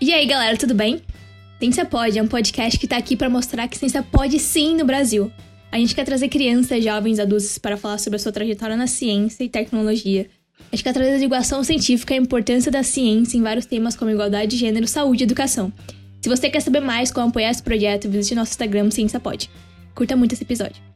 E aí, galera, tudo bem? Ciência Pode é um podcast que está aqui para mostrar que ciência pode sim no Brasil. A gente quer trazer crianças, jovens, adultos para falar sobre a sua trajetória na ciência e tecnologia. A gente quer trazer a divulgação científica e a importância da ciência em vários temas como igualdade de gênero, saúde e educação. Se você quer saber mais como apoiar esse projeto, visite nosso Instagram Ciência Pode. Curta muito esse episódio.